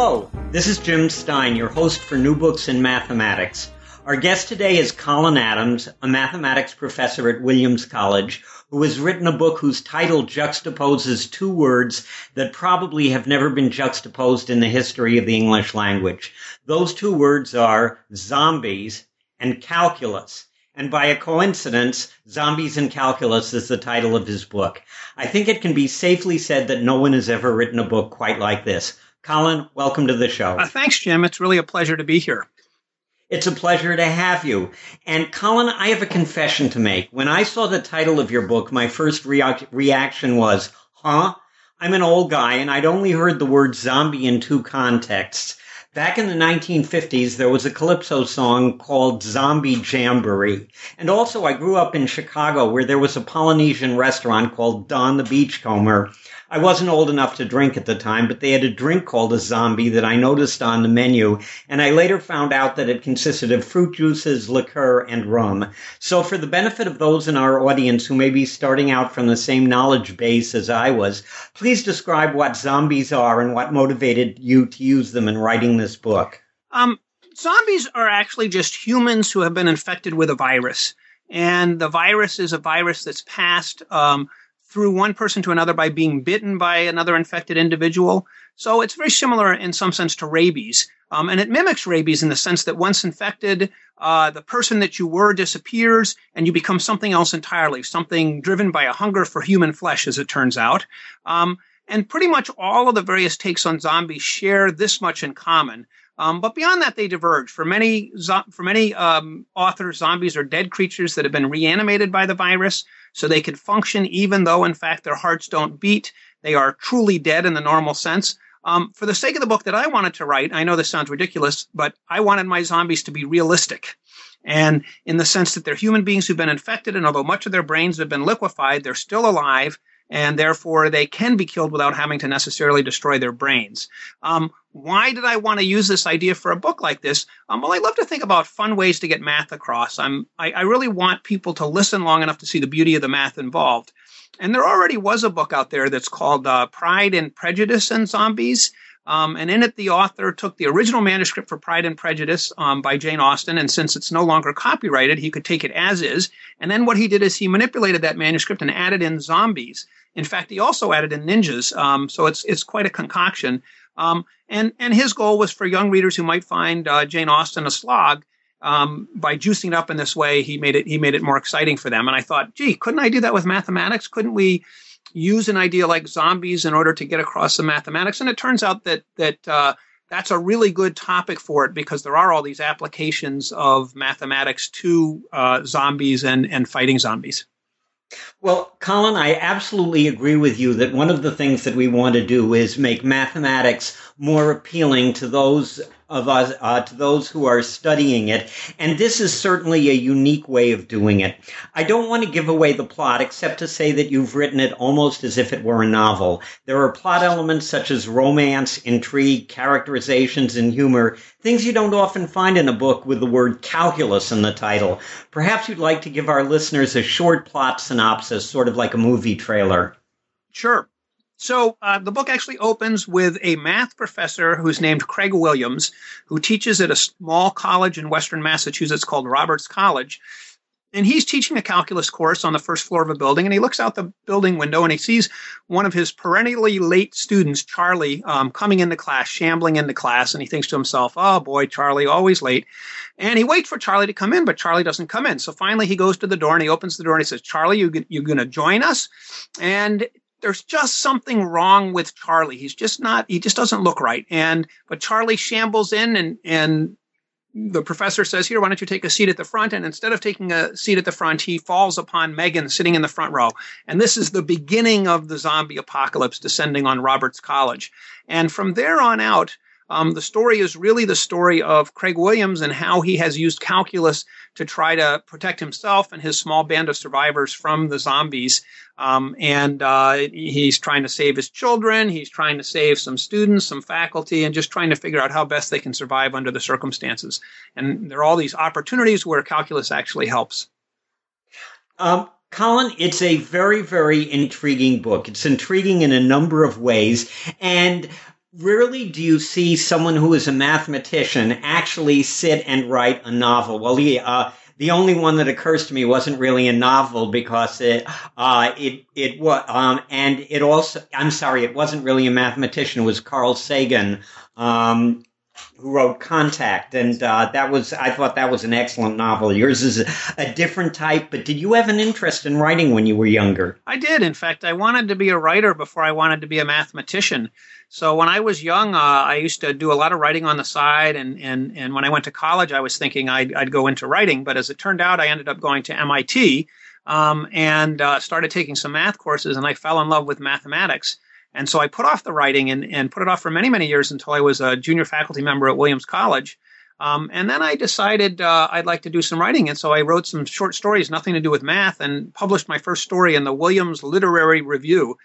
Hello, this is Jim Stein, your host for New Books in Mathematics. Our guest today is Colin Adams, a mathematics professor at Williams College, who has written a book whose title juxtaposes two words that probably have never been juxtaposed in the history of the English language. Those two words are zombies and calculus. And by a coincidence, Zombies and Calculus is the title of his book. I think it can be safely said that no one has ever written a book quite like this. Colin, welcome to the show. Uh, thanks, Jim. It's really a pleasure to be here. It's a pleasure to have you. And Colin, I have a confession to make. When I saw the title of your book, my first rea- reaction was, huh? I'm an old guy and I'd only heard the word zombie in two contexts. Back in the 1950s, there was a calypso song called Zombie Jamboree. And also, I grew up in Chicago where there was a Polynesian restaurant called Don the Beachcomber I wasn't old enough to drink at the time, but they had a drink called a zombie that I noticed on the menu, and I later found out that it consisted of fruit juices, liqueur, and rum. So for the benefit of those in our audience who may be starting out from the same knowledge base as I was, please describe what zombies are and what motivated you to use them in writing this book. Um, zombies are actually just humans who have been infected with a virus. And the virus is a virus that's passed um, through one person to another by being bitten by another infected individual. So it's very similar in some sense to rabies. Um, and it mimics rabies in the sense that once infected, uh, the person that you were disappears and you become something else entirely, something driven by a hunger for human flesh, as it turns out. Um, and pretty much all of the various takes on zombies share this much in common. Um, but beyond that, they diverge. For many, for many um, authors, zombies are dead creatures that have been reanimated by the virus, so they can function even though, in fact, their hearts don't beat. They are truly dead in the normal sense. Um, for the sake of the book that I wanted to write, I know this sounds ridiculous, but I wanted my zombies to be realistic. And in the sense that they're human beings who've been infected, and although much of their brains have been liquefied, they're still alive and therefore they can be killed without having to necessarily destroy their brains. Um, why did I want to use this idea for a book like this? Um, well, I love to think about fun ways to get math across. I'm, I, I really want people to listen long enough to see the beauty of the math involved. And there already was a book out there that's called uh, Pride and Prejudice and Zombies. Um, and in it, the author took the original manuscript for Pride and Prejudice um, by Jane Austen, and since it's no longer copyrighted, he could take it as is. And then what he did is he manipulated that manuscript and added in zombies. In fact, he also added in ninjas, um, so it's it's quite a concoction. Um, and and his goal was for young readers who might find uh, Jane Austen a slog. Um, by juicing it up in this way, he made it he made it more exciting for them. And I thought, gee, couldn't I do that with mathematics? Couldn't we use an idea like zombies in order to get across the mathematics. And it turns out that that uh, that's a really good topic for it because there are all these applications of mathematics to uh, zombies and and fighting zombies. Well, Colin, I absolutely agree with you that one of the things that we want to do is make mathematics more appealing to those of us uh, to those who are studying it, and this is certainly a unique way of doing it. I don't want to give away the plot, except to say that you've written it almost as if it were a novel. There are plot elements such as romance, intrigue, characterizations, and humor, things you don't often find in a book with the word calculus in the title. Perhaps you'd like to give our listeners a short plot synopsis, sort of like a movie trailer. Sure. So uh, the book actually opens with a math professor who's named Craig Williams, who teaches at a small college in Western Massachusetts called Roberts College. And he's teaching a calculus course on the first floor of a building, and he looks out the building window and he sees one of his perennially late students, Charlie, um, coming into class, shambling into class, and he thinks to himself, "Oh boy, Charlie, always late." And he waits for Charlie to come in, but Charlie doesn't come in. So finally, he goes to the door and he opens the door and he says, "Charlie, you you going to join us?" And there's just something wrong with Charlie. He's just not, he just doesn't look right. And, but Charlie shambles in and, and the professor says, Here, why don't you take a seat at the front? And instead of taking a seat at the front, he falls upon Megan sitting in the front row. And this is the beginning of the zombie apocalypse descending on Roberts College. And from there on out, um, the story is really the story of Craig Williams and how he has used calculus to try to protect himself and his small band of survivors from the zombies. Um, and uh, he's trying to save his children. He's trying to save some students, some faculty, and just trying to figure out how best they can survive under the circumstances. And there are all these opportunities where calculus actually helps. Um, Colin, it's a very, very intriguing book. It's intriguing in a number of ways. And rarely do you see someone who is a mathematician actually sit and write a novel. Well, the uh, the only one that occurs to me wasn't really a novel because it uh, it it was um, and it also I'm sorry it wasn't really a mathematician. It was Carl Sagan. Um, who wrote Contact, and uh, that was I thought that was an excellent novel. Yours is a, different type, but did you have an interest in writing when you were younger? I did. In fact, I wanted to be a writer before I wanted to be a mathematician. So when I was young, uh, I used to do a lot of writing on the side, and and and when I went to college, I was thinking I'd, I'd go into writing. But as it turned out, I ended up going to MIT um, and uh, started taking some math courses, and I fell in love with mathematics. And so I put off the writing and, and put it off for many, many years until I was a junior faculty member at Williams College. Um, and then I decided uh, I'd like to do some writing. And so I wrote some short stories, nothing to do with math, and published my first story in the Williams Literary Review.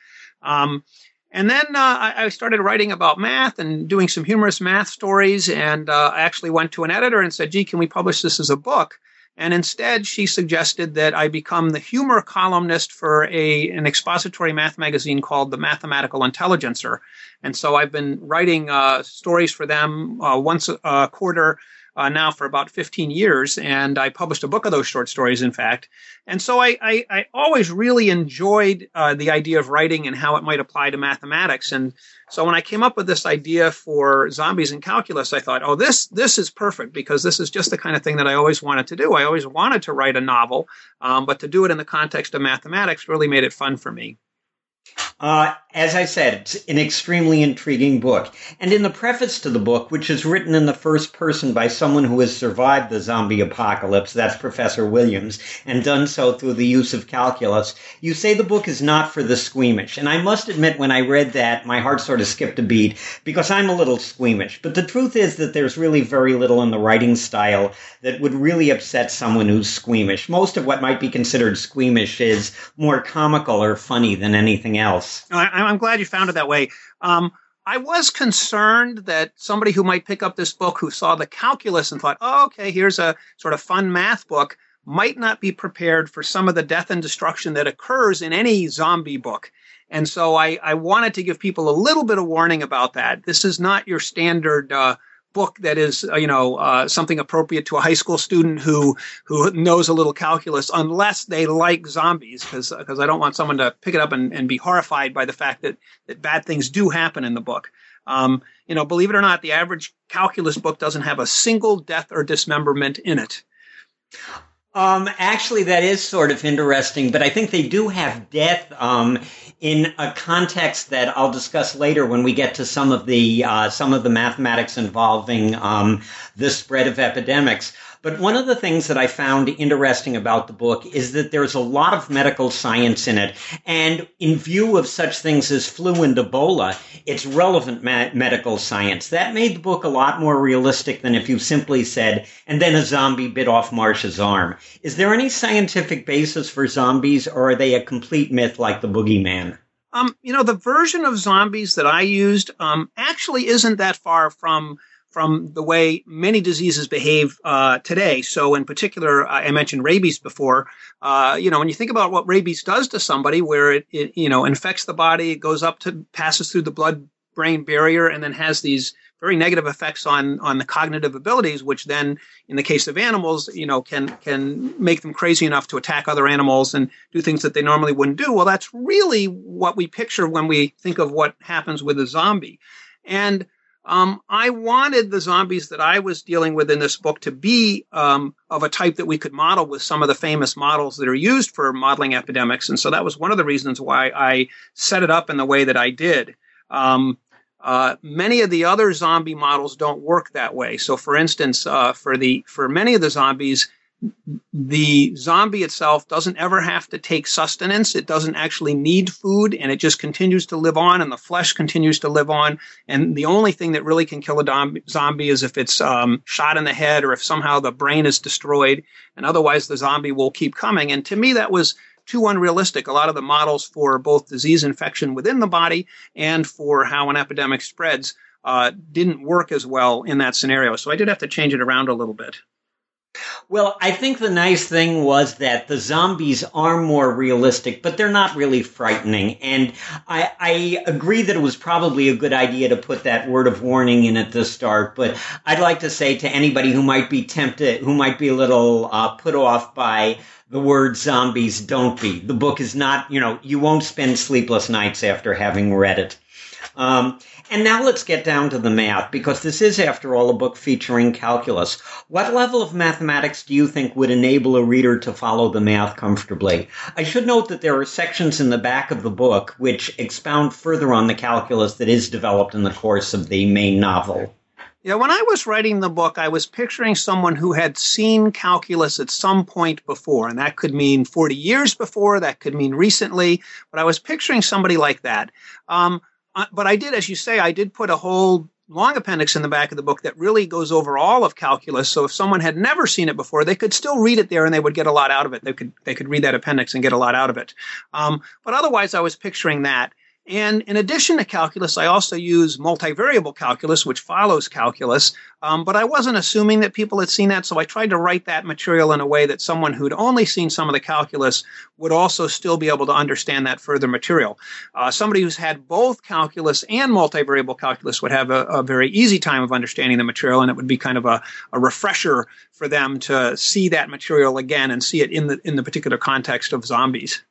Um, and then uh, I started writing about math and doing some humorous math stories. And uh, I actually went to an editor and said, gee, can we publish this as a book? And instead, she suggested that I become the humor columnist for a, an expository math magazine called The Mathematical Intelligencer. And so I've been writing uh, stories for them uh, once a quarter uh, now for about 15 years, and I published a book of those short stories, in fact. And so I, I, I always really enjoyed uh, the idea of writing and how it might apply to mathematics. And so when I came up with this idea for zombies and calculus, I thought, oh, this this is perfect because this is just the kind of thing that I always wanted to do. I always wanted to write a novel, um, but to do it in the context of mathematics really made it fun for me. Uh, as I said, it's an extremely intriguing book. And in the preface to the book, which is written in the first person by someone who has survived the zombie apocalypse, that's Professor Williams, and done so through the use of calculus, you say the book is not for the squeamish. And I must admit, when I read that, my heart sort of skipped a beat because I'm a little squeamish. But the truth is that there's really very little in the writing style that would really upset someone who's squeamish. Most of what might be considered squeamish is more comical or funny than anything else. I, I'm glad you found it that way. Um, I was concerned that somebody who might pick up this book who saw the calculus and thought, oh, okay, here's a sort of fun math book, might not be prepared for some of the death and destruction that occurs in any zombie book. And so I, I wanted to give people a little bit of warning about that. This is not your standard uh, book that is uh, you know uh, something appropriate to a high school student who who knows a little calculus unless they like zombies because because I don't want someone to pick it up and, and be horrified by the fact that that bad things do happen in the book. Um, you know, believe it or not, the average calculus book doesn't have a single death or dismemberment in it. Um, actually, that is sort of interesting, but I think they do have death um, in a context that I'll discuss later when we get to some of the uh, some of the mathematics involving um, the spread of epidemics. But one of the things that I found interesting about the book is that there's a lot of medical science in it. And in view of such things as flu and Ebola, it's relevant ma- medical science. That made the book a lot more realistic than if you simply said, and then a zombie bit off Marsh's arm. Is there any scientific basis for zombies, or are they a complete myth like the boogeyman? Um, you know, the version of zombies that I used um, actually isn't that far from from the way many diseases behave uh, today. So, in particular, I mentioned rabies before. Uh, you know, when you think about what rabies does to somebody, where it, it, you know infects the body, it goes up to passes through the blood-brain barrier, and then has these very negative effects on on the cognitive abilities, which then, in the case of animals, you know, can can make them crazy enough to attack other animals and do things that they normally wouldn't do. Well, that's really what we picture when we think of what happens with a zombie, and um, I wanted the zombies that I was dealing with in this book to be um, of a type that we could model with some of the famous models that are used for modeling epidemics. And so that was one of the reasons why I set it up in the way that I did. Um, Uh, many of the other zombie models don't work that way. So, for instance, uh, for the for many of the zombies, the zombie itself doesn't ever have to take sustenance. It doesn't actually need food and it just continues to live on and the flesh continues to live on. And the only thing that really can kill a zombie is if it's um, shot in the head or if somehow the brain is destroyed. And otherwise, the zombie will keep coming. And to me, that was too unrealistic. A lot of the models for both disease infection within the body and for how an epidemic spreads uh, didn't work as well in that scenario. So I did have to change it around a little bit. Well, I think the nice thing was that the zombies are more realistic, but they're not really frightening. And I, I, agree that it was probably a good idea to put that word of warning in at the start. But I'd like to say to anybody who might be tempted, who might be a little uh, put off by the word zombies, don't be. The book is not, you know, you won't spend sleepless nights after having read it. Um, and now let's get down to the math, because this is, after all, a book featuring calculus. What level of mathematics do you think would enable a reader to follow the math comfortably? I should note that there are sections in the back of the book which expound further on the calculus that is developed in the course of the main novel. Yeah, when I was writing the book, I was picturing someone who had seen calculus at some point before, and that could mean 40 years before, that could mean recently, but I was picturing somebody like that. Um, but I did, as you say, I did put a whole long appendix in the back of the book that really goes over all of calculus. So if someone had never seen it before, they could still read it there and they would get a lot out of it. They could they could read that appendix and get a lot out of it. Um, but otherwise, I was picturing that. And in addition to calculus, I also use multivariable calculus, which follows calculus. Um, but I wasn't assuming that people had seen that, so I tried to write that material in a way that someone who'd only seen some of the calculus would also still be able to understand that further material. Uh, somebody who's had both calculus and multivariable calculus would have a, a, very easy time of understanding the material, and it would be kind of a, a refresher for them to see that material again and see it in the in the particular context of zombies.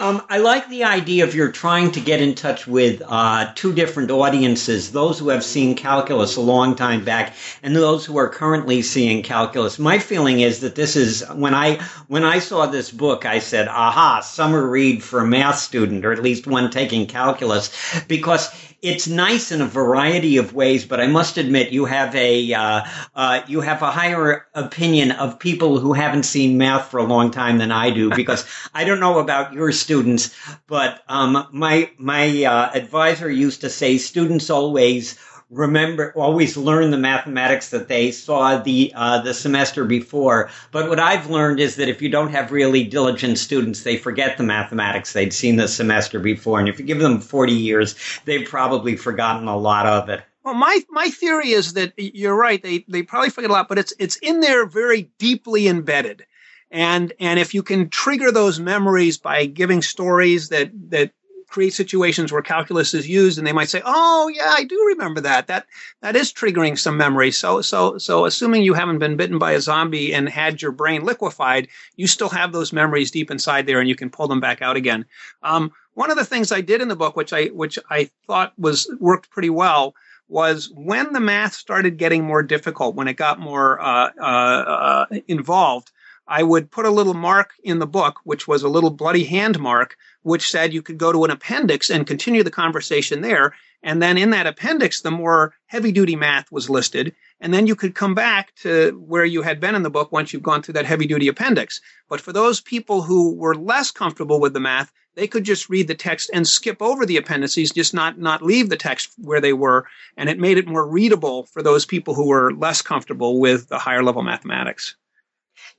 Um, I like the idea of you're trying to get in touch with uh, two different audiences: those who have seen calculus a long time back, and those who are currently seeing calculus. My feeling is that this is when I when I saw this book, I said, "Aha! Summer read for a math student, or at least one taking calculus," because it's nice in a variety of ways, but I must admit you have a uh, uh, you have a higher opinion of people who haven't seen math for a long time than I do because I don't know about your students, but um, my my uh, advisor used to say students always remember always learn the mathematics that they saw the uh, the semester before. But what I've learned is that if you don't have really diligent students, they forget the mathematics they'd seen the semester before, and if you give them forty years, they've probably forgotten a lot of it. Well, my my theory is that you're right. They they probably forget a lot, but it's it's in there very deeply embedded and and if you can trigger those memories by giving stories that that create situations where calculus is used and they might say oh yeah i do remember that. That that is triggering some memory. So so so assuming you haven't been bitten by a zombie and had your brain liquefied you still have those memories deep inside there and you can pull them back out again. Um, one of the things i did in the book which i which i thought was worked pretty well was when the math started getting more difficult when it got more uh, uh, uh, involved I would put a little mark in the book, which was a little bloody hand mark, which said you could go to an appendix and continue the conversation there. And then in that appendix, the more heavy duty math was listed. And then you could come back to where you had been in the book once you've gone through that heavy duty appendix. But for those people who were less comfortable with the math, they could just read the text and skip over the appendices, just not, not leave the text where they were. And it made it more readable for those people who were less comfortable with the higher level mathematics.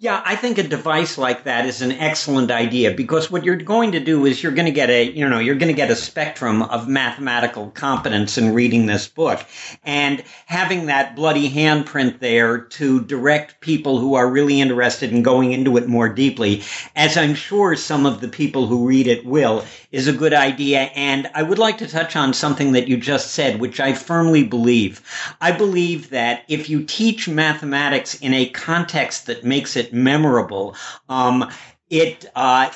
Yeah, I think a device like that is an excellent idea because what you're going to do is you're going to get a, you know, you're going to get a spectrum of mathematical competence in reading this book and having that bloody handprint there to direct people who are really interested in going into it more deeply, as I'm sure some of the people who read it will, is a good idea. And I would like to touch on something that you just said, which I firmly believe. I believe that if you teach mathematics in a context that makes it memorable, um, it uh,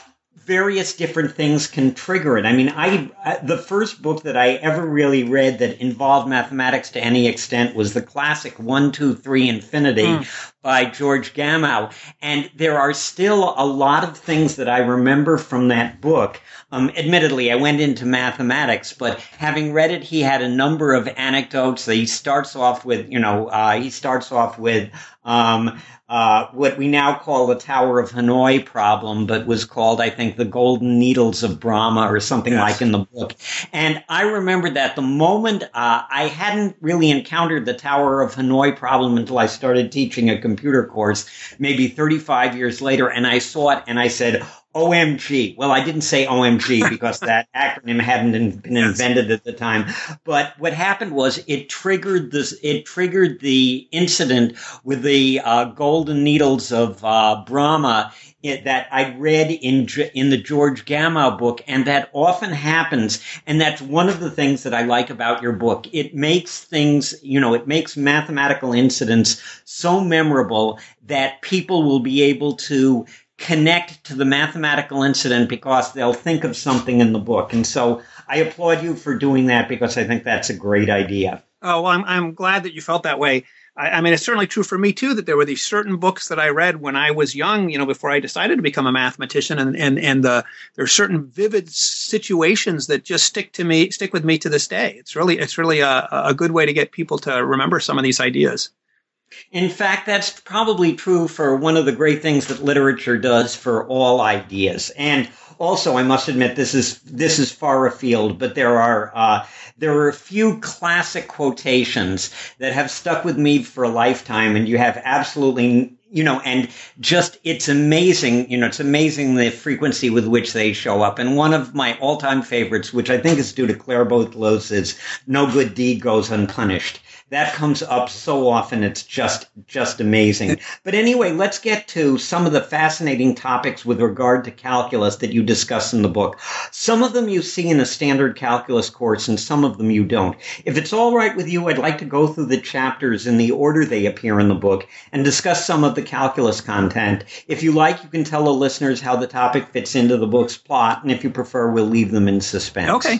various different things can trigger it. I mean, I, I, the first book that I ever really read that involved mathematics to any extent was the classic One, Two, Three Infinity mm. by George Gamow, and there are still a lot of things that I remember from that book. Um, admittedly, I went into mathematics, but having read it, he had a number of anecdotes. He starts off with, you know, uh, he starts off with um, uh, what we now call the Tower of Hanoi problem, but was called, I think, the Golden Needles of Brahma or something yes. like in the book. And I remember that the moment uh, I hadn't really encountered the Tower of Hanoi problem until I started teaching a computer course, maybe 35 years later, and I saw it and I said, OMG. Well, I didn't say OMG because that acronym hadn't been invented at the time. But what happened was it triggered this, it triggered the incident with the uh, golden needles of uh, Brahma it, that I read in in the George Gamow book, and that often happens. And that's one of the things that I like about your book. It makes things, you know, it makes mathematical incidents so memorable that people will be able to connect to the mathematical incident because they'll think of something in the book. And so I applaud you for doing that because I think that's a great idea. Oh, well, I'm, I'm glad that you felt that way. I, I, mean, it's certainly true for me too that there were these certain books that I read when I was young, you know, before I decided to become a mathematician, and and and the, there are certain vivid situations that just stick to me, stick with me to this day. It's really it's really a, a good way to get people to remember some of these ideas. In fact, that's probably true for one of the great things that literature does for all ideas. And also, I must admit, this is this is far afield, but there are uh, there are a few classic quotations that have stuck with me for a lifetime, and you have absolutely you know, and just it's amazing, you know, it's amazing the frequency with which they show up. And one of my all-time favorites, which I think is due to Boothe Luce, is "No good deed goes unpunished." That comes up so often. It's just, just amazing. But anyway, let's get to some of the fascinating topics with regard to calculus that you discuss in the book. Some of them you see in a standard calculus course and some of them you don't. If it's all right with you, I'd like to go through the chapters in the order they appear in the book and discuss some of the calculus content. If you like, you can tell the listeners how the topic fits into the book's plot, and if you prefer, we'll leave them in suspense. Okay.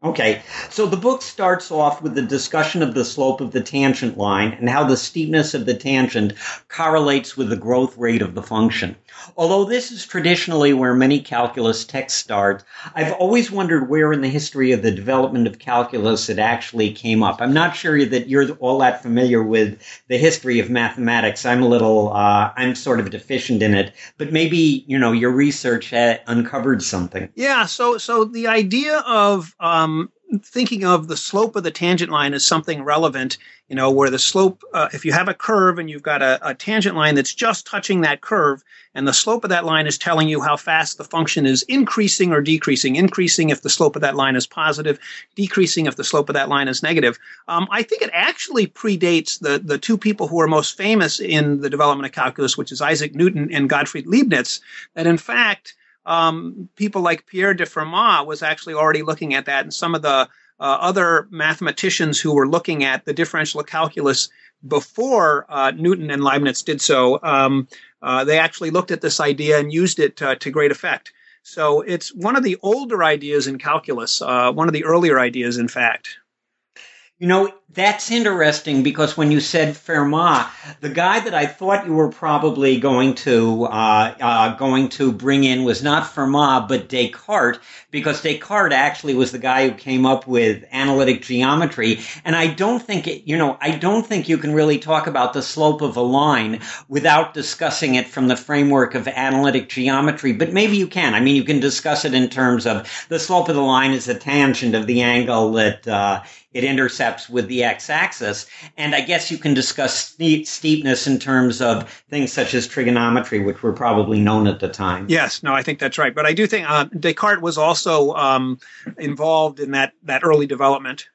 Okay, so the book starts off with a discussion of the slope of the tangent line and how the steepness of the tangent correlates with the growth rate of the function. Although this is traditionally where many calculus texts start, I've always wondered where in the history of the development of calculus it actually came up. I'm not sure that you're all that familiar with the history of mathematics. I'm a little, uh, I'm sort of deficient in it, but maybe, you know, your research uncovered something. Yeah, so, so the idea of, um, thinking of the slope of the tangent line as something relevant, you know, where the slope, uh, if you have a curve and you've got a, a, tangent line that's just touching that curve, and the slope of that line is telling you how fast the function is increasing or decreasing, increasing if the slope of that line is positive, decreasing if the slope of that line is negative. Um, I think it actually predates the, the two people who are most famous in the development of calculus, which is Isaac Newton and Gottfried Leibniz, that in fact, um, people like Pierre de Fermat was actually already looking at that, and some of the uh, other mathematicians who were looking at the differential calculus before uh, Newton and Leibniz did so, um, uh, they actually looked at this idea and used it uh, to great effect. So it's one of the older ideas in calculus, uh, one of the earlier ideas, in fact. You know, that's interesting because when you said Fermat, the guy that I thought you were probably going to uh, uh, going to bring in was not Fermat but Descartes, because Descartes actually was the guy who came up with analytic geometry. And I don't think it, you know, I don't think you can really talk about the slope of a line without discussing it from the framework of analytic geometry. But maybe you can. I mean, you can discuss it in terms of the slope of the line is the tangent of the angle that uh, it intercepts with the x-axis. And I guess you can discuss steepness in terms of things such as trigonometry, which were probably known at the time. Yes, no, I think that's right. But I do think uh, Descartes was also um, involved in that that early development.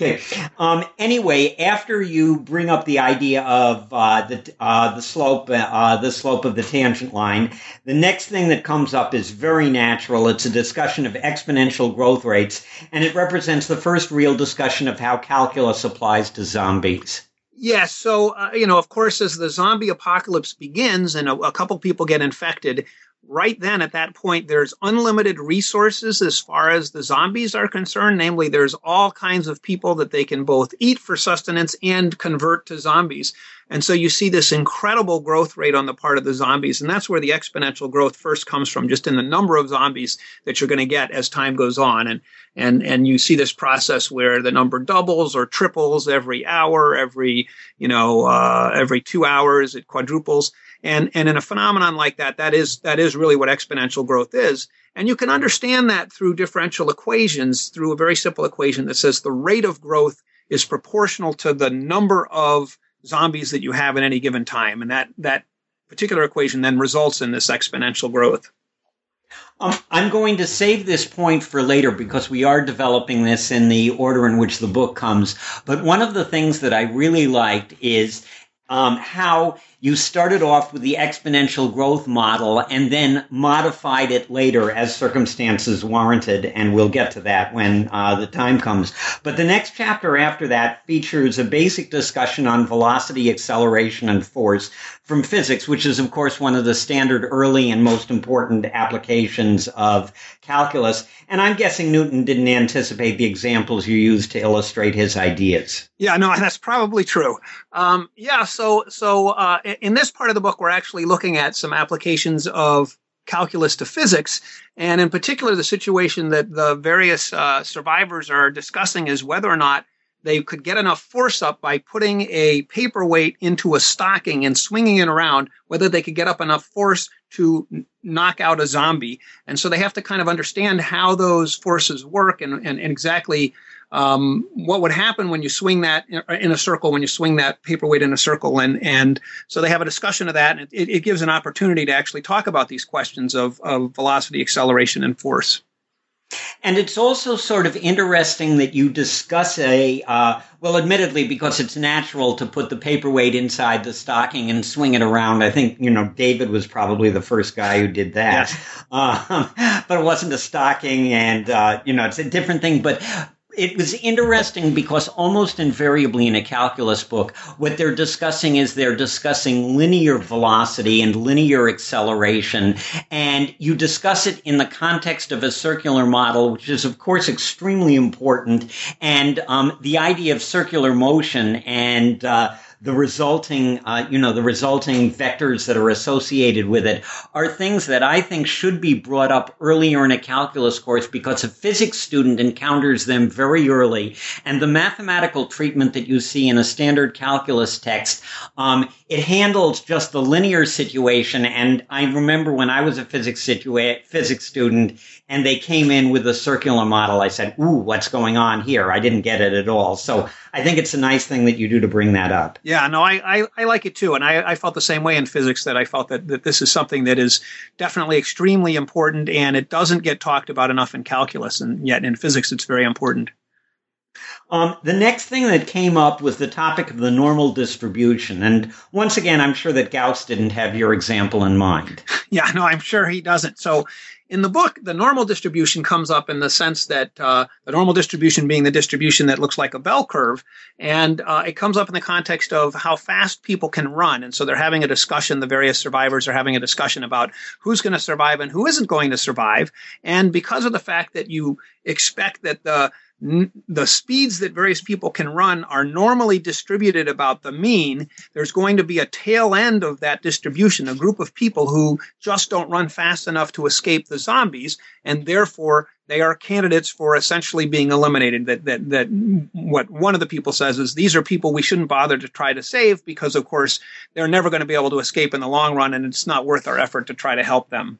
Okay. Um, anyway, after you bring up the idea of uh, the uh, the slope uh, the slope of the tangent line, the next thing that comes up is very natural. It's a discussion of exponential growth rates, and it represents the first real discussion of how calculus applies to zombies. Yes. So, uh, you know, of course, as the zombie apocalypse begins and a, a couple people get infected, right then at that point, there's unlimited resources as far as the zombies are concerned. Namely, there's all kinds of people that they can both eat for sustenance and convert to zombies. And so you see this incredible growth rate on the part of the zombies. And that's where the exponential growth first comes from, just in the number of zombies that you're going to get as time goes on. And, and, and you see this process where the number doubles or triples every hour, every, you know, uh, every two hours, it quadruples. And, and in a phenomenon like that, that is, that is really what exponential growth is. And you can understand that through differential equations, through a very simple equation that says the rate of growth is proportional to the number of zombies that you have at any given time. And that, that particular equation then results in this exponential growth. Um, I'm going to save this point for later because we are developing this in the order in which the book comes. But one of the things that I really liked is um, how you started off with the exponential growth model and then modified it later as circumstances warranted, and we'll get to that when uh, the time comes. But the next chapter after that features a basic discussion on velocity, acceleration, and force from physics, which is, of course, one of the standard early and most important applications of calculus. And I'm guessing Newton didn't anticipate the examples you used to illustrate his ideas. Yeah, no, that's probably true. Um, yeah, so so uh, in this part of the book, we're actually looking at some applications of calculus to physics, and in particular, the situation that the various uh, survivors are discussing is whether or not they could get enough force up by putting a paperweight into a stocking and swinging it around, whether they could get up enough force to knock out a zombie. And so they have to kind of understand how those forces work and, and, and exactly um, what would happen when you swing that in a circle, when you swing that paperweight in a circle. And, and so they have a discussion of that. And it, it gives an opportunity to actually talk about these questions of, of velocity, acceleration, and force. And it's also sort of interesting that you discuss a, uh, well, admittedly, because it's natural to put the paperweight inside the stocking and swing it around. I think, you know, David was probably the first guy who did that. Yes. Um, but it wasn't a stocking and, uh, you know, it's a different thing. But it was interesting because almost invariably in a calculus book, what they're discussing is they're discussing linear velocity and linear acceleration. And you discuss it in the context of a circular model, which is, of course, extremely important. And um, the idea of circular motion and uh, the resulting, uh, you know, the resulting vectors that are associated with it are things that I think should be brought up earlier in a calculus course because a physics student encounters them very early. And the mathematical treatment that you see in a standard calculus text, um, it handles just the linear situation. And I remember when I was a physics situa- physics student and they came in with a circular model, I said, ooh, what's going on here? I didn't get it at all. So I think it's a nice thing that you do to bring that up. Yeah, no, I, I, I like it too. And I, I felt the same way in physics that I felt that, that this is something that is definitely extremely important and it doesn't get talked about enough in calculus. And yet in physics, it's very important. Um, the next thing that came up was the topic of the normal distribution. And once again, I'm sure that Gauss didn't have your example in mind. Yeah, no, I'm sure he doesn't. So in the book, the normal distribution comes up in the sense that uh, the normal distribution being the distribution that looks like a bell curve, and uh, it comes up in the context of how fast people can run. And so they're having a discussion. The various survivors are having a discussion about who's going to survive and who isn't going to survive. And because of the fact that you expect that the the speeds that various people can run are normally distributed about the mean, there's going to be a tail end of that distribution, a group of people who just don't run fast enough to escape the zombies, and therefore they are candidates for essentially being eliminated. That, that, that what one of the people says is these are people we shouldn't bother to try to save because, of course, they're never going to be able to escape in the long run, and it's not worth our effort to try to help them.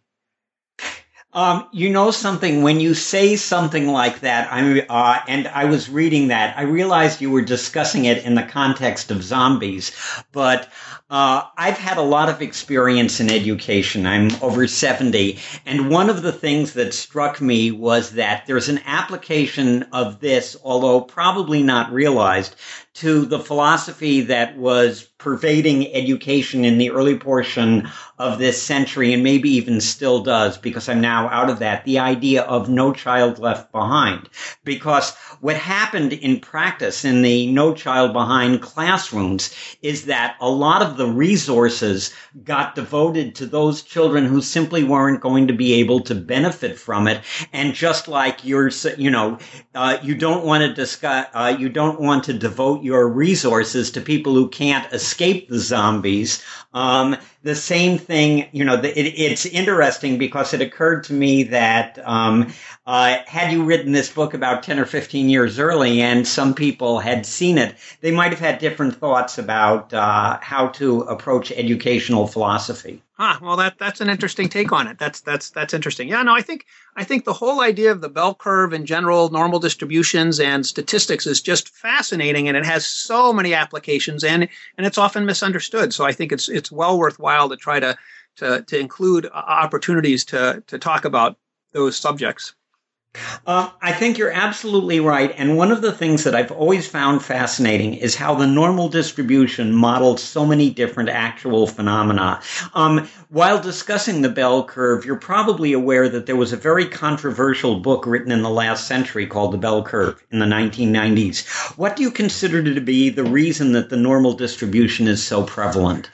Um, you know something when you say something like that. I uh, and I was reading that. I realized you were discussing it in the context of zombies, but uh, I've had a lot of experience in education. I'm over seventy, and one of the things that struck me was that there's an application of this, although probably not realized, to the philosophy that was pervading education in the early portion of this century and maybe even still does because I'm now out of that, the idea of no child left behind. Because what happened in practice in the no child behind classrooms is that a lot of the resources got devoted to those children who simply weren't going to be able to benefit from it. And just like you're, you know, uh, you don't want to discuss, uh, you don't want to devote your resources to people who can't escape the zombies. Um, the same thing, you know, the, it, it's interesting because it occurred to me that um, uh, had you written this book about 10 or 15 years early and some people had seen it, they might have had different thoughts about uh, how to approach educational philosophy. Ah, well, that that's an interesting take on it. That's that's that's interesting. Yeah, no, I think I think the whole idea of the bell curve in general, normal distributions and statistics is just fascinating, and it has so many applications, and and it's often misunderstood. So I think it's it's well worthwhile to try to to to include opportunities to to talk about those subjects. Uh, I think you're absolutely right. And one of the things that I've always found fascinating is how the normal distribution models so many different actual phenomena. Um, while discussing the bell curve, you're probably aware that there was a very controversial book written in the last century called The Bell Curve in the 1990s. What do you consider to be the reason that the normal distribution is so prevalent?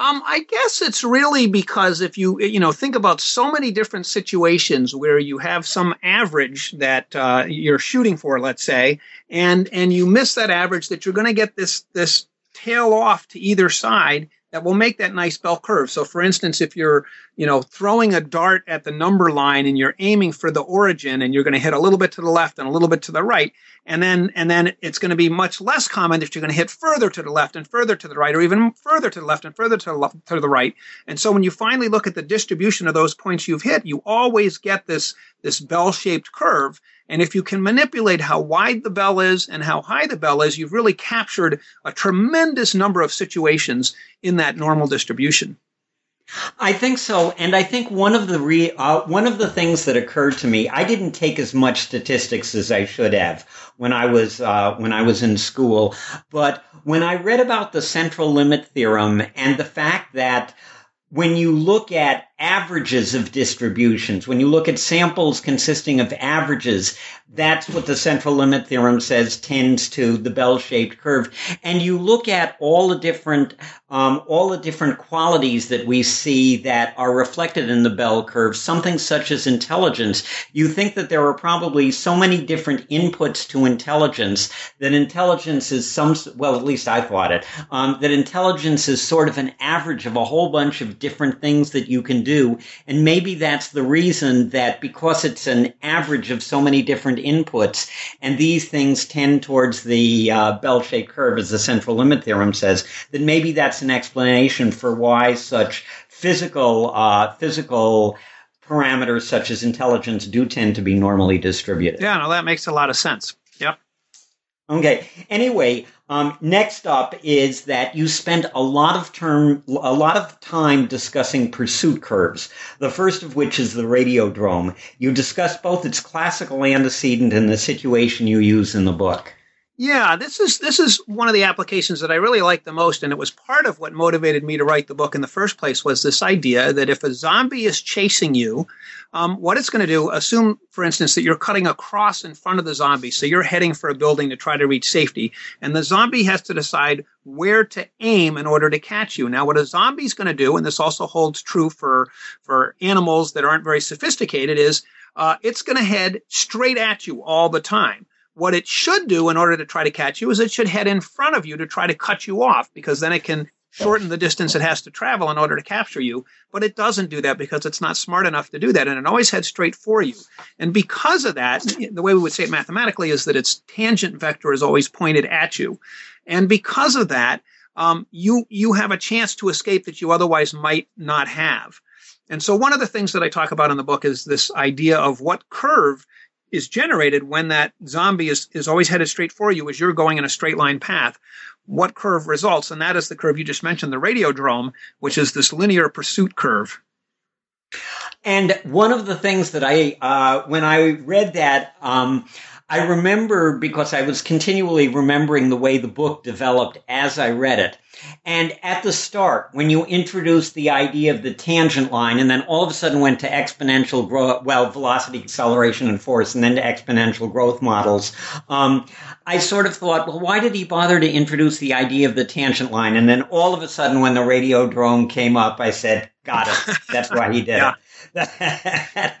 Um, I guess it's really because if you you know think about so many different situations where you have some average that uh, you're shooting for, let's say, and and you miss that average, that you're going to get this this tail off to either side that will make that nice bell curve. So for instance, if you're, you know, throwing a dart at the number line and you're aiming for the origin and you're going to hit a little bit to the left and a little bit to the right, and then and then it's going to be much less common that you're going to hit further to the left and further to the right or even further to the left and further to the left to the right. And so when you finally look at the distribution of those points you've hit, you always get this this bell-shaped curve and if you can manipulate how wide the bell is and how high the bell is, you've really captured a tremendous number of situations in that normal distribution. I think so, and I think one of the re, uh, one of the things that occurred to me, I didn't take as much statistics as I should have when I was uh, when I was in school, but when I read about the central limit theorem and the fact that when you look at averages of distributions, when you look at samples consisting of averages, that's what the central limit theorem says tends to the bell-shaped curve. And you look at all the different, um, all the different qualities that we see that are reflected in the bell curve, something such as intelligence. You think that there are probably so many different inputs to intelligence that intelligence is some, well, at least I thought it, um, that intelligence is sort of an average of a whole bunch of different things that you can do do. And maybe that's the reason that because it's an average of so many different inputs, and these things tend towards the uh, bell-shaped curve, as the central limit theorem says, that maybe that's an explanation for why such physical uh, physical parameters such as intelligence do tend to be normally distributed. Yeah, no, that makes a lot of sense. Okay. Anyway, um, next up is that you spent a lot of term, a lot of time discussing pursuit curves. The first of which is the radiodrome. You discuss both its classical antecedent and the situation you use in the book. Yeah, this is this is one of the applications that I really like the most, and it was part of what motivated me to write the book in the first place. Was this idea that if a zombie is chasing you, um, what it's going to do? Assume, for instance, that you're cutting across in front of the zombie, so you're heading for a building to try to reach safety, and the zombie has to decide where to aim in order to catch you. Now, what a zombie's going to do, and this also holds true for for animals that aren't very sophisticated, is uh, it's going to head straight at you all the time. What it should do in order to try to catch you is it should head in front of you to try to cut you off because then it can shorten the distance it has to travel in order to capture you. But it doesn't do that because it's not smart enough to do that. And it always heads straight for you. And because of that, the way we would say it mathematically is that its tangent vector is always pointed at you. And because of that, um, you, you have a chance to escape that you otherwise might not have. And so one of the things that I talk about in the book is this idea of what curve is generated when that zombie is, is always headed straight for you as you're going in a straight line path. What curve results? And that is the curve you just mentioned, the radiodrome, which is this linear pursuit curve. And one of the things that I, uh, when I read that, um, I remember because I was continually remembering the way the book developed as I read it. And at the start, when you introduced the idea of the tangent line and then all of a sudden went to exponential growth, well, velocity, acceleration, and force, and then to exponential growth models, um, I sort of thought, well, why did he bother to introduce the idea of the tangent line? And then all of a sudden, when the radio radiodrome came up, I said, got it. That's why he did Yeah. it.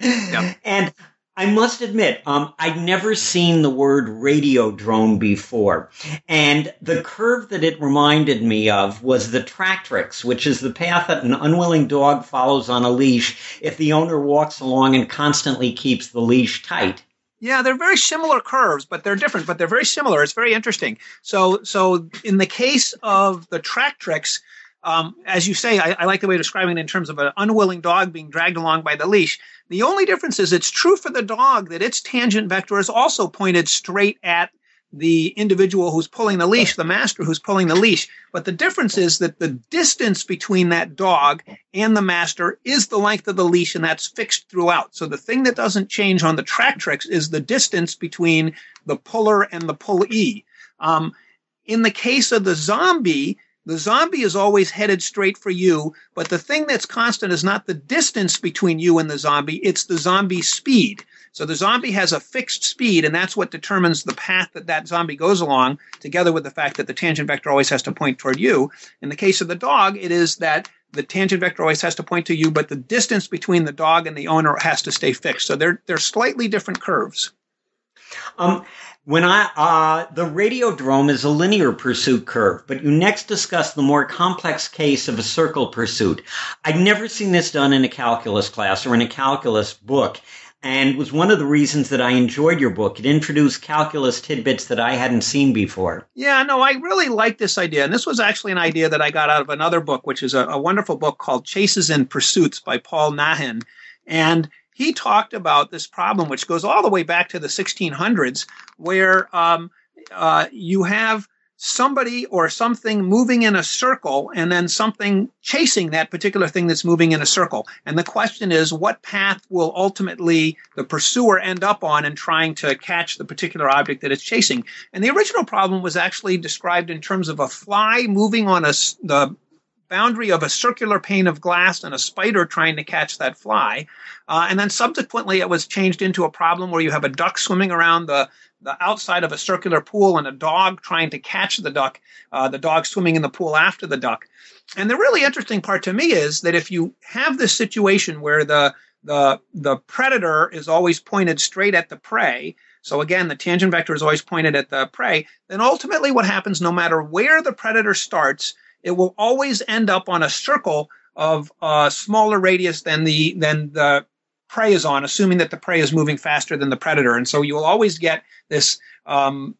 Yeah. And I must admit, um, I'd never seen the word radiodrome before. And the curve that it reminded me of was the tractrix, which is the path that an unwilling dog follows on a leash if the owner walks along and constantly keeps the leash tight. Yeah, they're very similar curves, but they're different. But they're very similar. It's very interesting. So, so in the case of the tractrix, um, as you say, I, I like the way of describing it in terms of an unwilling dog being dragged along by the leash. The only difference is it's true for the dog that its tangent vector is also pointed straight at the individual who's pulling the leash, the master who's pulling the leash. But the difference is that the distance between that dog and the master is the length of the leash, and that's fixed throughout. So the thing that doesn't change on the tractrix is the distance between the puller and the pullee. Um, in the case of the zombie, the zombie is always headed straight for you, but the thing that's constant is not the distance between you and the zombie, it's the zombie speed. So the zombie has a fixed speed, and that's what determines the path that that zombie goes along, together with the fact that the tangent vector always has to point toward you. In the case of the dog, it is that the tangent vector always has to point to you, but the distance between the dog and the owner has to stay fixed. So they're, they're slightly different curves. Um, when I uh, the radiodrome is a linear pursuit curve, but you next discuss the more complex case of a circle pursuit. I'd never seen this done in a calculus class or in a calculus book, and was one of the reasons that I enjoyed your book. It introduced calculus tidbits that I hadn't seen before. Yeah, no, I really like this idea. And this was actually an idea that I got out of another book, which is a, a wonderful book called Chases and Pursuits by Paul Nahin. And he talked about this problem, which goes all the way back to the 1600s, where um, uh, you have somebody or something moving in a circle and then something chasing that particular thing that's moving in a circle. And the question is, what path will ultimately the pursuer end up on in trying to catch the particular object that it's chasing? And the original problem was actually described in terms of a fly moving on a, the boundary of a circular pane of glass and a spider trying to catch that fly. Uh, and then subsequently, it was changed into a problem where you have a duck swimming around the the outside of a circular pool and a dog trying to catch the duck, uh, the dog swimming in the pool after the duck. And the really interesting part to me is that if you have this situation where the the the predator is always pointed straight at the prey, so again the tangent vector is always pointed at the prey, then ultimately what happens no matter where the predator starts, it will always end up on a circle of uh, smaller radius than the than the prey is on, assuming that the prey is moving faster than the predator. And so you will always get this um,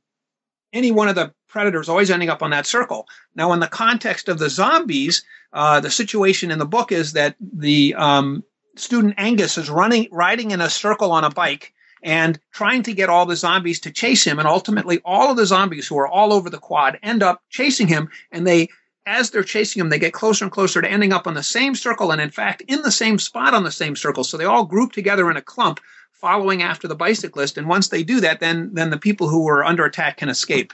any one of the predators always ending up on that circle. Now, in the context of the zombies, uh, the situation in the book is that the um, student Angus is running, riding in a circle on a bike and trying to get all the zombies to chase him. And ultimately, all of the zombies who are all over the quad end up chasing him, and they as they're chasing him, they get closer and closer to ending up on the same circle, and in fact, in the same spot on the same circle. So they all group together in a clump, following after the bicyclist. And once they do that, then then the people who were under attack can escape.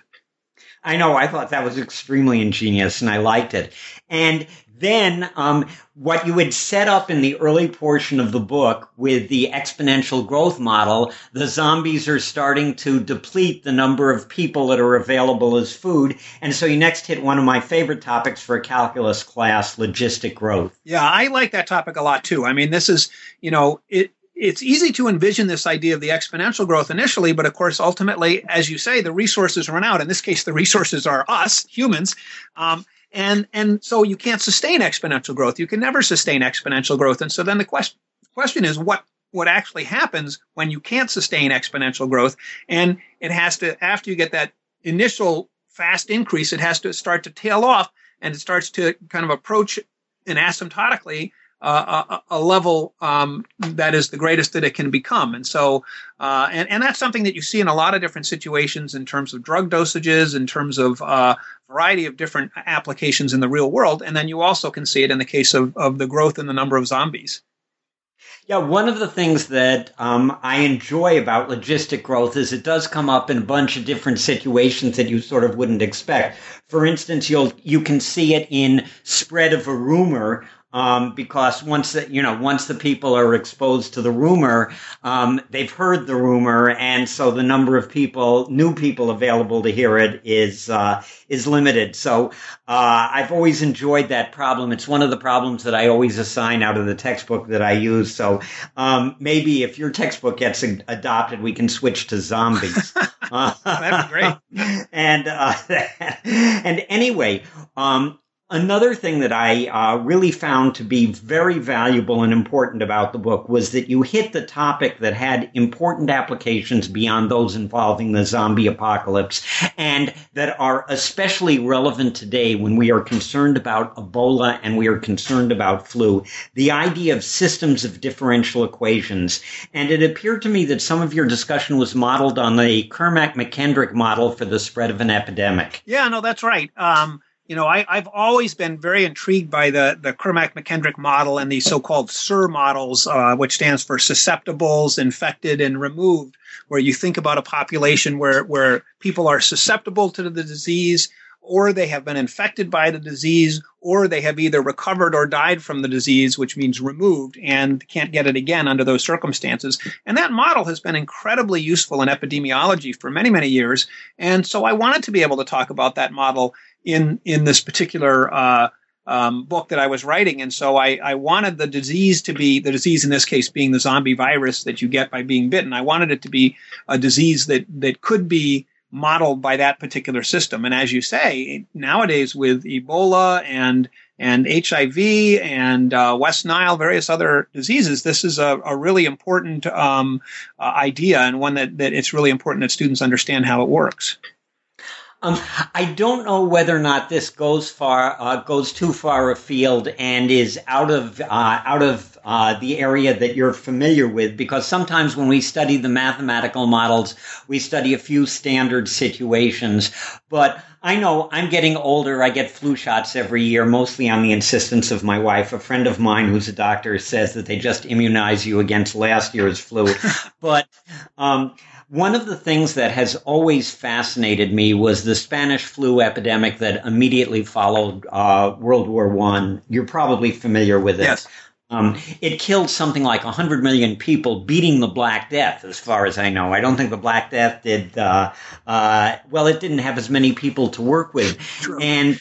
I know. I thought that was extremely ingenious, and I liked it. And then, um, what you had set up in the early portion of the book with the exponential growth model, the zombies are starting to deplete the number of people that are available as food. And so you next hit one of my favorite topics for a calculus class, logistic growth. Yeah, I like that topic a lot too. I mean, this is, you know, it it's easy to envision this idea of the exponential growth initially, but of course, ultimately, as you say, the resources run out. In this case, the resources are us, humans. Um, and, and so you can't sustain exponential growth. You can never sustain exponential growth. And so then the question, question is what, what actually happens when you can't sustain exponential growth? And it has to, after you get that initial fast increase, it has to start to tail off and it starts to kind of approach and asymptotically a, a, level um, that is the greatest that it can become. And so, uh, and, and that's something that you see in a lot of different situations in terms of drug dosages, in terms of uh, variety of different applications in the real world. And then you also can see it in the case of, of the growth in the number of zombies. Yeah, one of the things that um, I enjoy about logistic growth is it does come up in a bunch of different situations that you sort of wouldn't expect. For instance, you'll you can see it in spread of a rumor um, because once the, you know once the people are exposed to the rumor, um, they've heard the rumor, and so the number of people, new people available to hear it is uh, is limited. So uh, I've always enjoyed that problem. It's one of the problems that I always assign out of the textbook that I use. So um, maybe if your textbook gets adopted, we can switch to zombies. That'd be great. and uh, and anyway, um, Another thing that I uh, really found to be very valuable and important about the book was that you hit the topic that had important applications beyond those involving the zombie apocalypse and that are especially relevant today when we are concerned about Ebola and we are concerned about flu. The idea of systems of differential equations. And it appeared to me that some of your discussion was modeled on the Kermack McKendrick model for the spread of an epidemic. Yeah, no, that's right. Um, you know, I, have always been very intrigued by the, the Kermack McKendrick model and the so called SIR models, uh, which stands for susceptibles, infected, and removed, where you think about a population where, where people are susceptible to the disease, or they have been infected by the disease, or they have either recovered or died from the disease, which means removed and can't get it again under those circumstances. And that model has been incredibly useful in epidemiology for many, many years. And so I wanted to be able to talk about that model in in this particular uh, um, book that I was writing, and so I, I wanted the disease to be the disease in this case being the zombie virus that you get by being bitten. I wanted it to be a disease that that could be modeled by that particular system. And as you say, nowadays with Ebola and and HIV and uh, West Nile, various other diseases, this is a, a really important um, uh, idea and one that, that it's really important that students understand how it works. Um, I don't know whether or not this goes far, uh, goes too far afield and is out of uh, out of uh, the area that you're familiar with, because sometimes when we study the mathematical models, we study a few standard situations. But I know I'm getting older. I get flu shots every year, mostly on the insistence of my wife. A friend of mine who's a doctor says that they just immunize you against last year's flu. but um, one of the things that has always fascinated me was the Spanish flu epidemic that immediately followed uh, World War One. You're probably familiar with it. Yes. Um, it killed something like 100 million people, beating the Black Death, as far as I know. I don't think the Black Death did, uh, uh, well, it didn't have as many people to work with. True. And,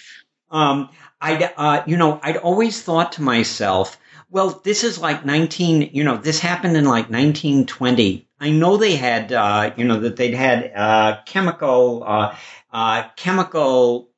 um, I'd, uh, you know, I'd always thought to myself, well, this is like 19, you know, this happened in like 1920. I know they had, uh, you know, that they'd had uh, chemical, uh, uh, chemical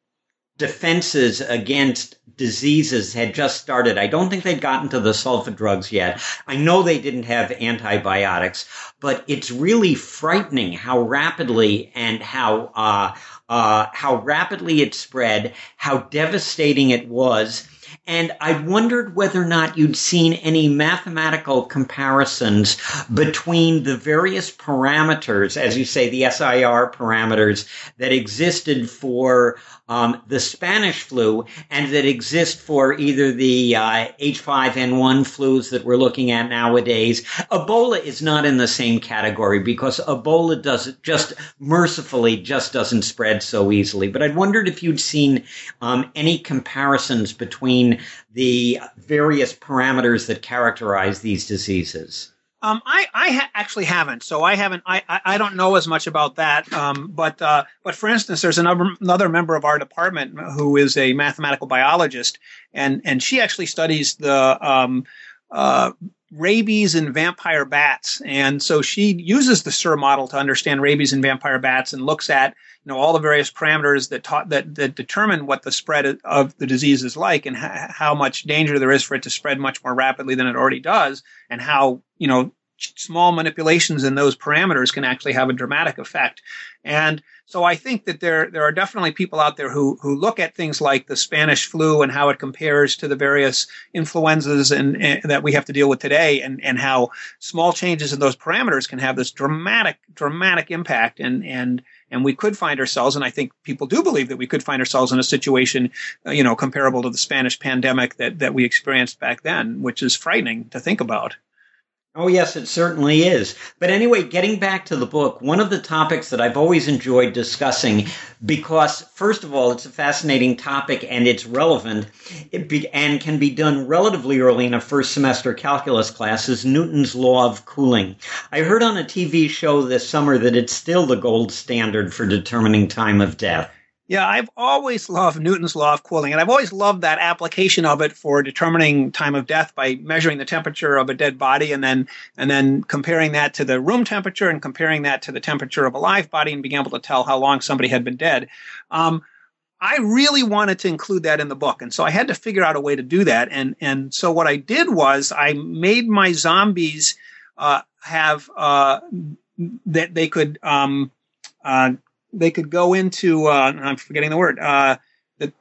defenses against diseases had just started. I don't think they'd gotten to the sulfa drugs yet. I know they didn't have antibiotics, but it's really frightening how rapidly and how uh, uh, how rapidly it spread, how devastating it was and I wondered whether or not you'd seen any mathematical comparisons between the various parameters, as you say, the SIR parameters that existed for um, the Spanish flu and that exist for either the uh, H5N1 flus that we're looking at nowadays. Ebola is not in the same category because Ebola does just mercifully just doesn't spread so easily. But I'd wondered if you'd seen um, any comparisons between the various parameters that characterize these diseases. Um, I, I ha- actually haven't, so I haven't. I, I, I, don't know as much about that. Um, but uh, but for instance, there's another another member of our department who is a mathematical biologist, and and she actually studies the um, uh, rabies and vampire bats, and so she uses the SIR model to understand rabies and vampire bats, and looks at you know all the various parameters that taught that that determine what the spread of the disease is like, and ha- how much danger there is for it to spread much more rapidly than it already does, and how you know small manipulations in those parameters can actually have a dramatic effect. And so I think that there there are definitely people out there who who look at things like the Spanish flu and how it compares to the various influenzas and, and, that we have to deal with today, and and how small changes in those parameters can have this dramatic dramatic impact. And and and we could find ourselves, and I think people do believe that we could find ourselves in a situation, uh, you know, comparable to the Spanish pandemic that that we experienced back then, which is frightening to think about. Oh, yes, it certainly is. But anyway, getting back to the book, one of the topics that I've always enjoyed discussing, because first of all, it's a fascinating topic and it's relevant be, and can be done relatively early in a first semester calculus class, is Newton's law of cooling. I heard on a TV show this summer that it's still the gold standard for determining time of death. Yeah, I've always loved Newton's law of cooling, and I've always loved that application of it for determining time of death by measuring the temperature of a dead body and then and then comparing that to the room temperature and comparing that to the temperature of a live body and being able to tell how long somebody had been dead. Um, I really wanted to include that in the book, and so I had to figure out a way to do that. And and so what I did was I made my zombies uh, have uh, that they could um, uh, they could go into uh, I'm forgetting the word uh, that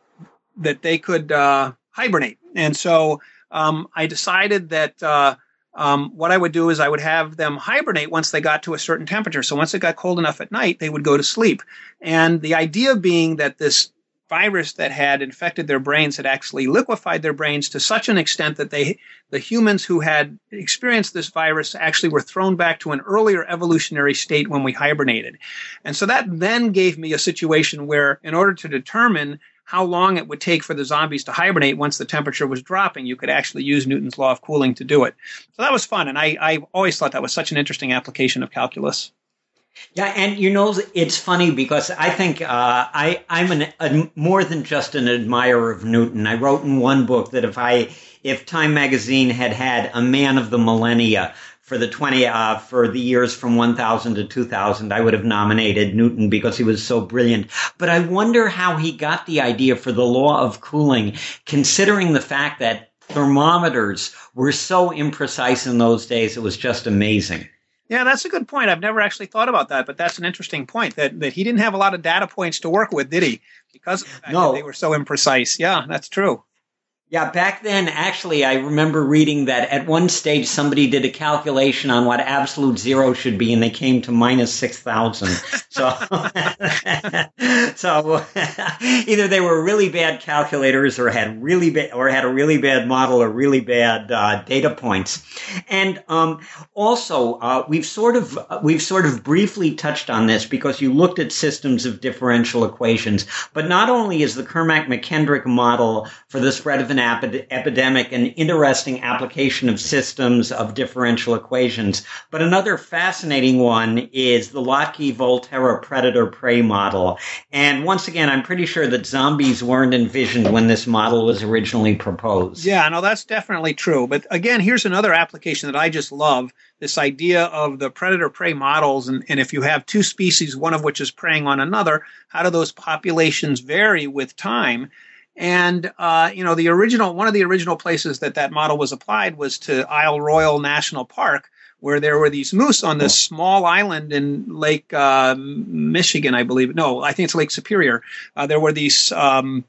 that they could uh, hibernate, and so um, I decided that uh, um, what I would do is I would have them hibernate once they got to a certain temperature. So once it got cold enough at night, they would go to sleep, and the idea being that this virus that had infected their brains had actually liquefied their brains to such an extent that they the humans who had experienced this virus actually were thrown back to an earlier evolutionary state when we hibernated. And so that then gave me a situation where in order to determine how long it would take for the zombies to hibernate once the temperature was dropping, you could actually use Newton's law of cooling to do it. So that was fun, and I, I always thought that was such an interesting application of calculus. Yeah, and you know it's funny because I think uh, I I'm an, a, more than just an admirer of Newton. I wrote in one book that if I if Time magazine had had a man of the millennia for the 20 uh, for the years from 1000 to 2000 I would have nominated Newton because he was so brilliant but I wonder how he got the idea for the law of cooling considering the fact that thermometers were so imprecise in those days it was just amazing yeah, that's a good point. I've never actually thought about that, but that's an interesting point that, that he didn't have a lot of data points to work with, did he? Because no. they were so imprecise. Yeah, that's true. Yeah, back then, actually, I remember reading that at one stage somebody did a calculation on what absolute zero should be, and they came to minus six thousand. So, so either they were really bad calculators, or had really or had a really bad model, or really bad uh, data points. And um, also, uh, we've sort of we've sort of briefly touched on this because you looked at systems of differential equations, but not only is the Kermack-McKendrick model for the spread of an an epidemic, an interesting application of systems of differential equations. But another fascinating one is the Lotka-Volterra predator-prey model. And once again, I'm pretty sure that zombies weren't envisioned when this model was originally proposed. Yeah, no, that's definitely true. But again, here's another application that I just love this idea of the predator prey models. And, and if you have two species, one of which is preying on another, how do those populations vary with time? And uh, you know, the original one of the original places that that model was applied was to Isle Royale National Park, where there were these moose on this small island in Lake uh, Michigan, I believe. No, I think it's Lake Superior. Uh, there were these. Um,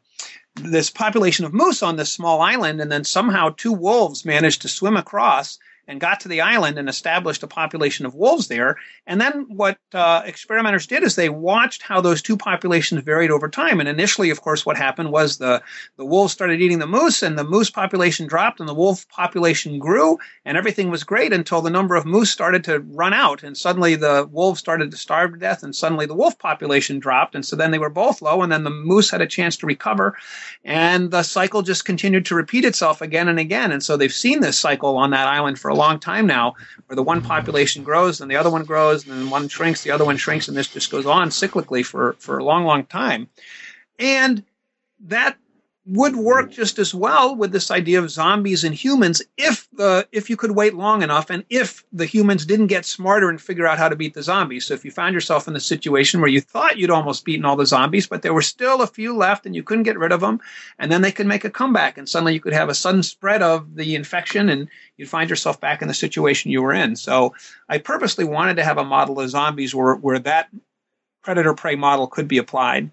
this population of moose on this small island, and then somehow two wolves managed to swim across and got to the island and established a population of wolves there. And then what uh, experimenters did is they watched how those two populations varied over time. And initially, of course, what happened was the, the wolves started eating the moose and the moose population dropped and the wolf population grew and everything was great until the number of moose started to run out. And suddenly the wolves started to starve to death and suddenly the wolf population dropped. And so then they were both low and then the moose had a chance to recover. And the cycle just continued to repeat itself again and again. And so they've seen this cycle on that island for a long time now, where the one population grows and the other one grows, and then one shrinks, the other one shrinks, and this just goes on cyclically for, for a long, long time. And that would work just as well with this idea of zombies and humans if the if you could wait long enough and if the humans didn't get smarter and figure out how to beat the zombies. So if you found yourself in the situation where you thought you'd almost beaten all the zombies, but there were still a few left and you couldn't get rid of them, and then they could make a comeback and suddenly you could have a sudden spread of the infection and you'd find yourself back in the situation you were in. So I purposely wanted to have a model of zombies where where that predator prey model could be applied.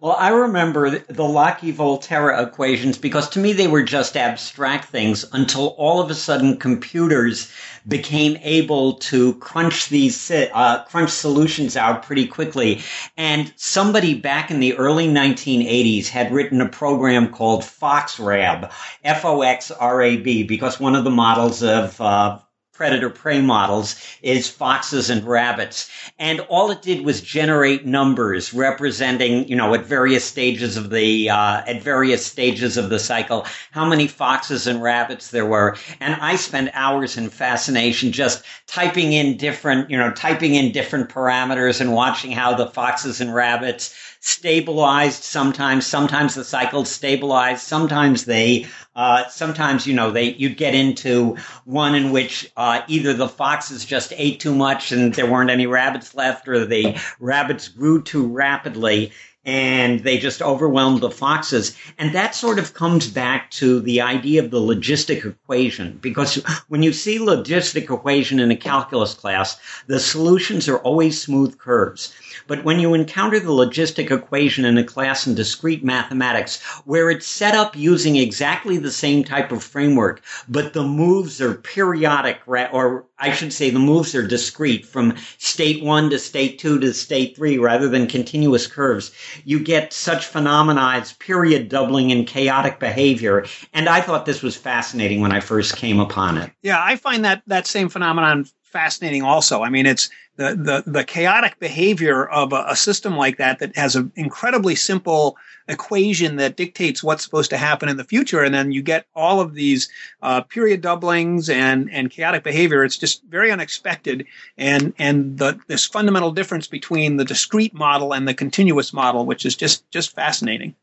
Well, I remember the Lotka-Volterra equations because to me they were just abstract things until all of a sudden computers became able to crunch these uh, crunch solutions out pretty quickly. And somebody back in the early 1980s had written a program called FoxRab, F-O-X-R-A-B, because one of the models of uh, predator prey models is foxes and rabbits. And all it did was generate numbers representing, you know, at various stages of the, uh, at various stages of the cycle, how many foxes and rabbits there were. And I spent hours in fascination just typing in different, you know, typing in different parameters and watching how the foxes and rabbits stabilized sometimes. Sometimes the cycles stabilized. Sometimes they, uh, sometimes, you know, they, you'd get into one in which, uh, either the foxes just ate too much and there weren't any rabbits left or the rabbits grew too rapidly and they just overwhelmed the foxes. And that sort of comes back to the idea of the logistic equation, because when you see logistic equation in a calculus class, the solutions are always smooth curves. But when you encounter the logistic equation in a class in discrete mathematics, where it's set up using exactly the same type of framework, but the moves are periodic, or I should say the moves are discrete from state one to state two to state three rather than continuous curves, you get such phenomena as period doubling and chaotic behavior. And I thought this was fascinating when I first came upon it. Yeah, I find that that same phenomenon fascinating also. I mean, it's the, the, the chaotic behavior of a, a system like that that has an incredibly simple equation that dictates what's supposed to happen in the future. And then you get all of these uh, period doublings and, and chaotic behavior. It's just very unexpected. And, and the, this fundamental difference between the discrete model and the continuous model, which is just, just fascinating.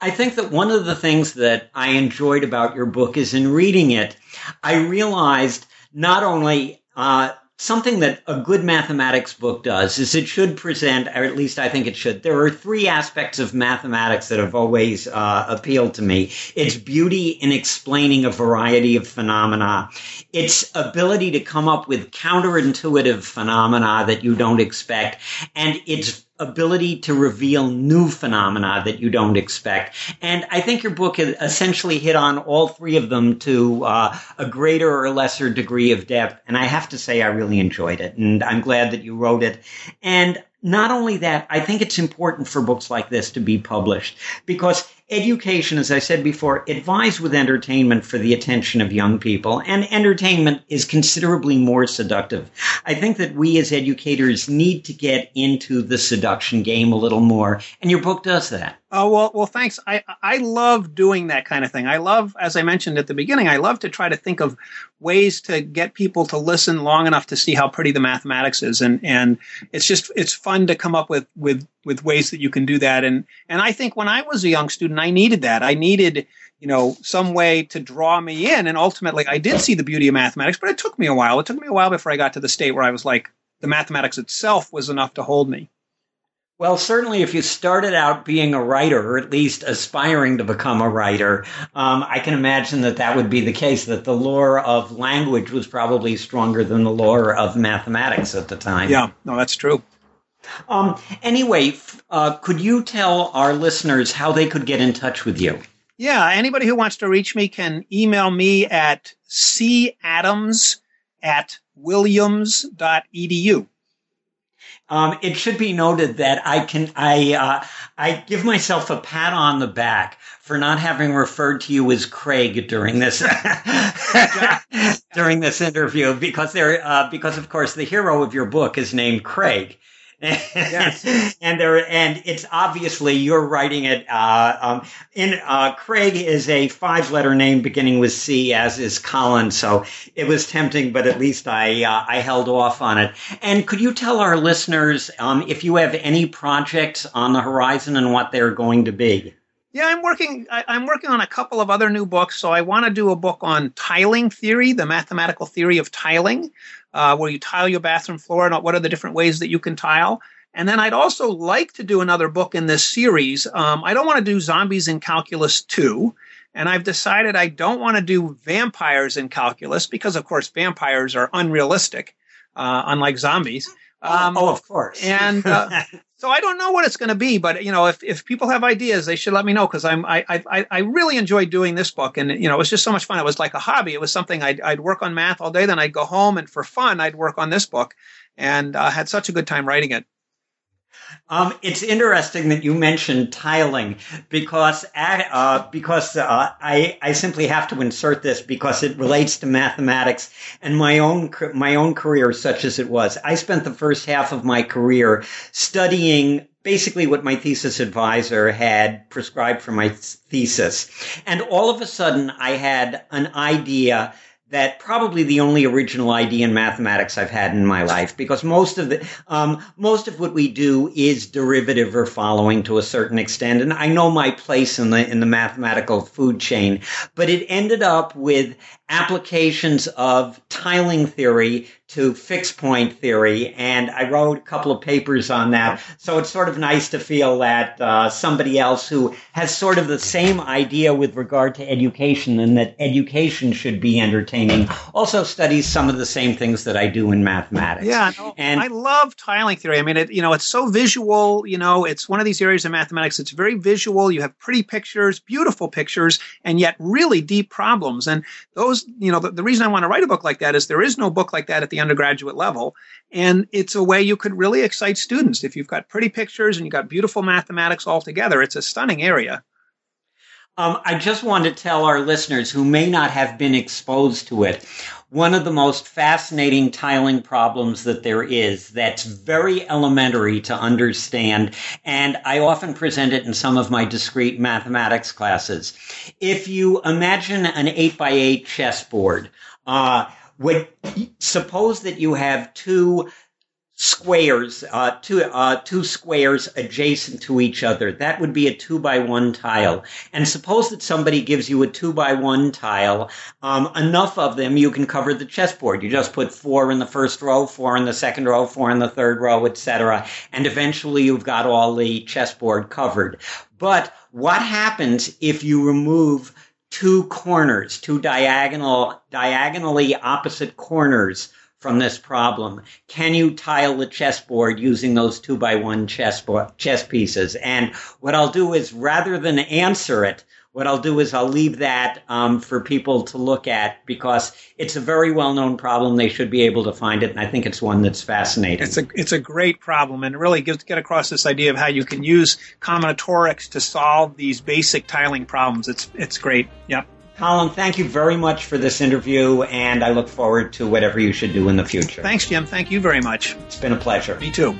I think that one of the things that I enjoyed about your book is in reading it, I realized not only uh, something that a good mathematics book does is it should present, or at least I think it should. There are three aspects of mathematics that have always uh, appealed to me. It's beauty in explaining a variety of phenomena. Its ability to come up with counterintuitive phenomena that you don't expect, and its ability to reveal new phenomena that you don't expect. And I think your book essentially hit on all three of them to uh, a greater or lesser degree of depth. And I have to say, I really enjoyed it. And I'm glad that you wrote it. And not only that, I think it's important for books like this to be published because education, as I said before, it with entertainment for the attention of young people, and entertainment is considerably more seductive. I think that we as educators need to get into the seduction game a little more, and your book does that. Oh well, well, thanks. I I love doing that kind of thing. I love, as I mentioned at the beginning, I love to try to think of ways to get people to listen long enough to see how pretty the mathematics is, and and it's just it's fun to come up with with with ways that you can do that. And and I think when I was a young student, I needed that. I needed you know some way to draw me in, and ultimately I did see the beauty of mathematics, but it took me a while. It took me a while before I got to the state where I was like the mathematics itself was enough to hold me. Well, certainly, if you started out being a writer, or at least aspiring to become a writer, um, I can imagine that that would be the case. That the lore of language was probably stronger than the lore of mathematics at the time. Yeah, no, that's true. Um, anyway, uh, could you tell our listeners how they could get in touch with you? Yeah, anybody who wants to reach me can email me at cadams at williams.edu. Um, it should be noted that I can I uh, I give myself a pat on the back for not having referred to you as Craig during this during this interview because there uh, because of course the hero of your book is named Craig yes. and there, and it's obviously you're writing it. Uh, um, in uh, Craig is a five-letter name beginning with C, as is Colin. So it was tempting, but at least I uh, I held off on it. And could you tell our listeners um, if you have any projects on the horizon and what they're going to be? Yeah, I'm working. I, am working on a couple of other new books. So I want to do a book on tiling theory, the mathematical theory of tiling uh, where you tile your bathroom floor and what are the different ways that you can tile. And then I'd also like to do another book in this series. Um, I don't want to do Zombies in Calculus 2. And I've decided I don't want to do vampires in calculus because, of course, vampires are unrealistic, uh, unlike zombies. Um, oh, of course. and uh, so I don't know what it's going to be, but you know, if, if people have ideas, they should let me know because I'm I, I I really enjoyed doing this book, and you know, it was just so much fun. It was like a hobby. It was something I'd I'd work on math all day, then I'd go home, and for fun, I'd work on this book, and uh, had such a good time writing it. Um, it's interesting that you mentioned tiling because uh, because uh, I I simply have to insert this because it relates to mathematics and my own my own career, such as it was. I spent the first half of my career studying basically what my thesis advisor had prescribed for my thesis, and all of a sudden I had an idea that probably the only original idea in mathematics I've had in my life because most of the um, most of what we do is derivative or following to a certain extent, and I know my place in the in the mathematical food chain, but it ended up with applications of tiling theory to fixed point theory, and I wrote a couple of papers on that. So it's sort of nice to feel that uh, somebody else who has sort of the same idea with regard to education and that education should be entertaining also studies some of the same things that I do in mathematics. Yeah, no, and I love tiling theory. I mean, it, you know, it's so visual. You know, it's one of these areas of mathematics. It's very visual. You have pretty pictures, beautiful pictures, and yet really deep problems. And those, you know, the, the reason I want to write a book like that is there is no book like that at the undergraduate level. And it's a way you could really excite students. If you've got pretty pictures and you've got beautiful mathematics all together, it's a stunning area. Um, I just want to tell our listeners who may not have been exposed to it one of the most fascinating tiling problems that there is that's very elementary to understand. And I often present it in some of my discrete mathematics classes. If you imagine an eight by eight chessboard, uh, would suppose that you have two squares, uh, two uh, two squares adjacent to each other. That would be a two by one tile. And suppose that somebody gives you a two by one tile, um, enough of them you can cover the chessboard. You just put four in the first row, four in the second row, four in the third row, etc. And eventually you've got all the chessboard covered. But what happens if you remove two corners, two diagonal, diagonally opposite corners from this problem. Can you tile the chessboard using those two by one chess, chess pieces? And what I'll do is rather than answer it, what I'll do is I'll leave that um, for people to look at because it's a very well known problem. They should be able to find it, and I think it's one that's fascinating. It's a it's a great problem, and it really gives get across this idea of how you can use combinatorics to solve these basic tiling problems. It's it's great. Yep. Colin, thank you very much for this interview, and I look forward to whatever you should do in the future. Thanks, Jim. Thank you very much. It's been a pleasure. Me too.